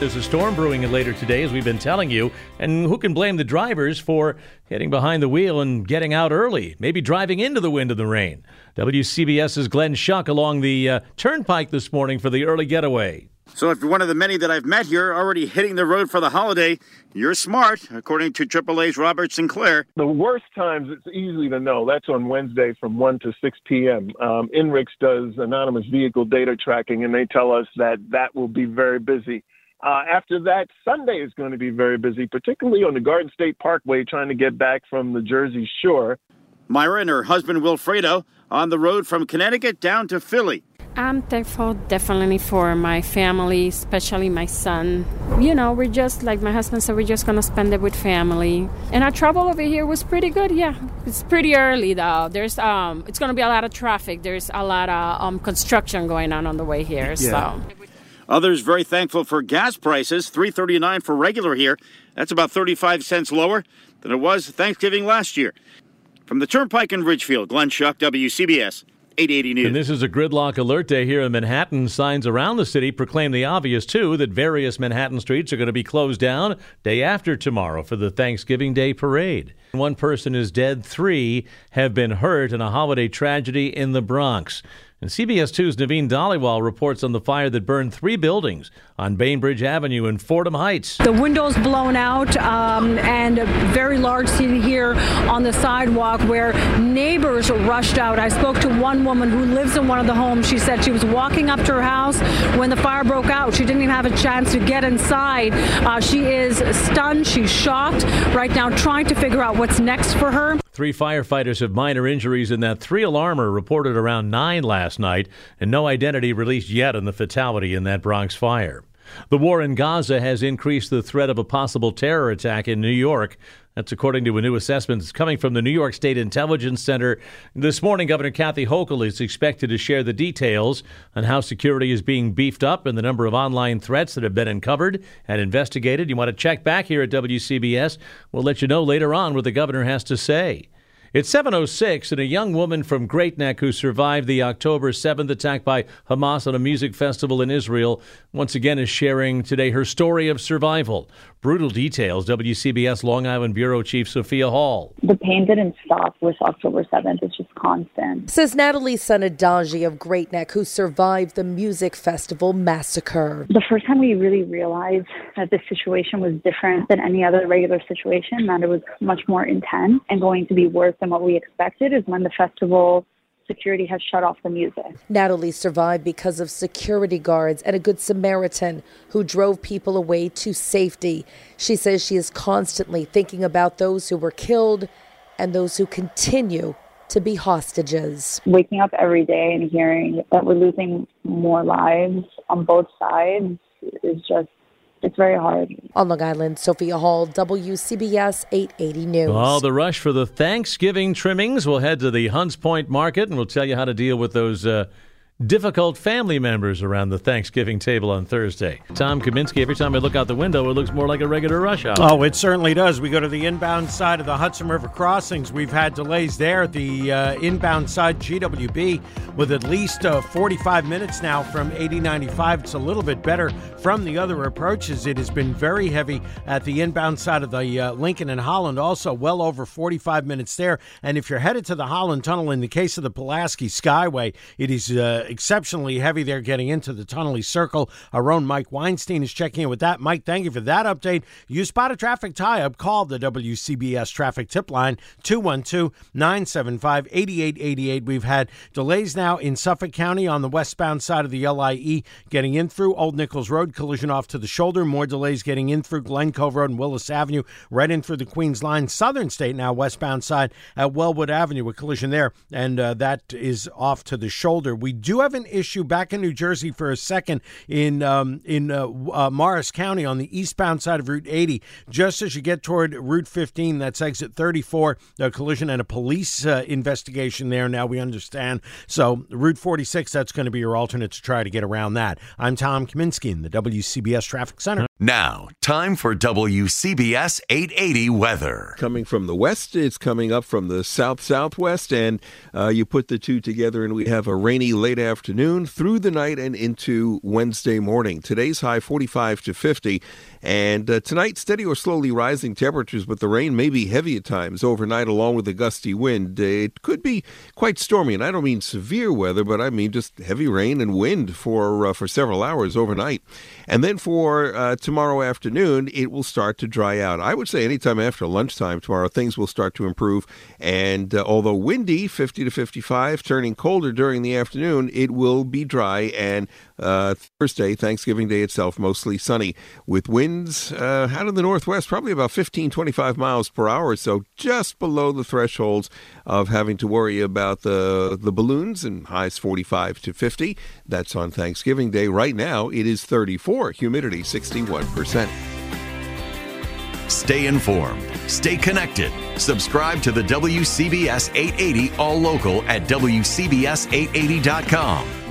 There's a storm brewing later today, as we've been telling you. And who can blame the drivers for getting behind the wheel and getting out early, maybe driving into the wind and the rain? WCBS's Glenn Schuck along the uh, turnpike this morning for the early getaway. So, if you're one of the many that I've met here already hitting the road for the holiday, you're smart, according to AAA's Robert Sinclair. The worst times, it's easy to know. That's on Wednesday from 1 to 6 p.m. Um, INRIX does anonymous vehicle data tracking, and they tell us that that will be very busy. Uh, after that, Sunday is going to be very busy, particularly on the Garden State Parkway trying to get back from the Jersey Shore. Myra and her husband Wilfredo on the road from Connecticut down to Philly. I'm thankful definitely for my family, especially my son. You know, we're just like my husband said, we're just gonna spend it with family. And our travel over here was pretty good. Yeah, it's pretty early though. There's um, it's gonna be a lot of traffic. There's a lot of um, construction going on on the way here. Yeah. So. Others very thankful for gas prices, 339 for regular here. That's about 35 cents lower than it was Thanksgiving last year. From the Turnpike in Ridgefield, Glenn Schuck, WCBS. 880 News. And this is a gridlock alert day here in Manhattan. Signs around the city proclaim the obvious, too, that various Manhattan streets are going to be closed down day after tomorrow for the Thanksgiving Day parade. One person is dead, three have been hurt in a holiday tragedy in the Bronx. And CBS 2's Naveen Dhaliwal reports on the fire that burned three buildings on Bainbridge Avenue in Fordham Heights. The windows blown out um, and a very large scene here on the sidewalk where neighbors rushed out. I spoke to one woman who lives in one of the homes. She said she was walking up to her house when the fire broke out. She didn't even have a chance to get inside. Uh, she is stunned. She's shocked right now, trying to figure out what's next for her. Three firefighters have minor injuries in that three alarmer reported around 9 last night, and no identity released yet on the fatality in that Bronx fire. The war in Gaza has increased the threat of a possible terror attack in New York. That's according to a new assessment coming from the New York State Intelligence Center. This morning, Governor Kathy Hochul is expected to share the details on how security is being beefed up and the number of online threats that have been uncovered and investigated. You want to check back here at WCBS? We'll let you know later on what the governor has to say. It's 706, and a young woman from Great Neck who survived the October 7th attack by Hamas on a music festival in Israel once again is sharing today her story of survival. Brutal details. WCBS Long Island Bureau Chief Sophia Hall. The pain didn't stop with October 7th. It's just constant. Says Natalie Sanandaji of Great Neck, who survived the music festival massacre. The first time we really realized that this situation was different than any other regular situation, that it was much more intense and going to be worse than what we expected, is when the festival security has shut off the music. Natalie survived because of security guards and a good Samaritan who drove people away to safety. She says she is constantly thinking about those who were killed and those who continue to be hostages. Waking up every day and hearing that we're losing more lives on both sides is just it's very hard. On Long Island, Sophia Hall, WCBS 880 News. Well, the rush for the Thanksgiving trimmings. We'll head to the Hunts Point Market and we'll tell you how to deal with those uh, difficult family members around the Thanksgiving table on Thursday. Tom Kaminsky, every time I look out the window, it looks more like a regular rush hour. Oh, it certainly does. We go to the inbound side of the Hudson River crossings. We've had delays there. The uh, inbound side, GWB, with at least uh, 45 minutes now from 8095. It's a little bit better from the other approaches. It has been very heavy at the inbound side of the uh, Lincoln and Holland, also well over 45 minutes there. And if you're headed to the Holland Tunnel, in the case of the Pulaski Skyway, it is uh, exceptionally heavy there getting into the Tonnelle Circle. Our own Mike Weinstein is checking in with that. Mike, thank you for that update. You spot a traffic tie up, call the WCBS traffic tip line 212 975 8888. We've had delays now in Suffolk County on the westbound side of the LIE getting in through Old Nichols Road, collision off to the shoulder. More delays getting in through Glen Cove Road and Willis Avenue, right in through the Queens line. Southern State now westbound side at Wellwood Avenue, a collision there, and uh, that is off to the shoulder. We do have an issue back in New Jersey for a second in um, in uh, uh, Morris County on the eastbound side of Route 80. Just as you get toward Route 15, that's exit 34, a collision and a police uh, investigation there. Now we understand. So Route 46, that's going to be your alternate to try to get around that. I'm Tom Kaminsky in the WCBS Traffic Center. Now, time for WCBS 880 weather. Coming from the west, it's coming up from the south southwest, and uh, you put the two together, and we have a rainy late afternoon through the night and into Wednesday morning. Today's high 45 to 50, and uh, tonight steady or slowly rising temperatures, but the rain may be heavy at times overnight, along with a gusty wind. It could be quite stormy, and I don't mean severe weather, but I mean just heavy rain and wind for uh, for several hours overnight, and then for uh, tomorrow afternoon, it will start to dry out. I would say anytime after lunchtime tomorrow, things will start to improve. And uh, although windy, 50 to 55, turning colder during the afternoon, it will be dry. And uh, Thursday, Thanksgiving Day itself, mostly sunny with winds uh, out of the northwest, probably about 15, 25 miles per hour. So just below the thresholds of having to worry about the, the balloons and highs 45 to 50. That's on Thanksgiving Day. Right now, it is 34, humidity 61%. Stay informed. Stay connected. Subscribe to the WCBS 880 All Local at WCBS880.com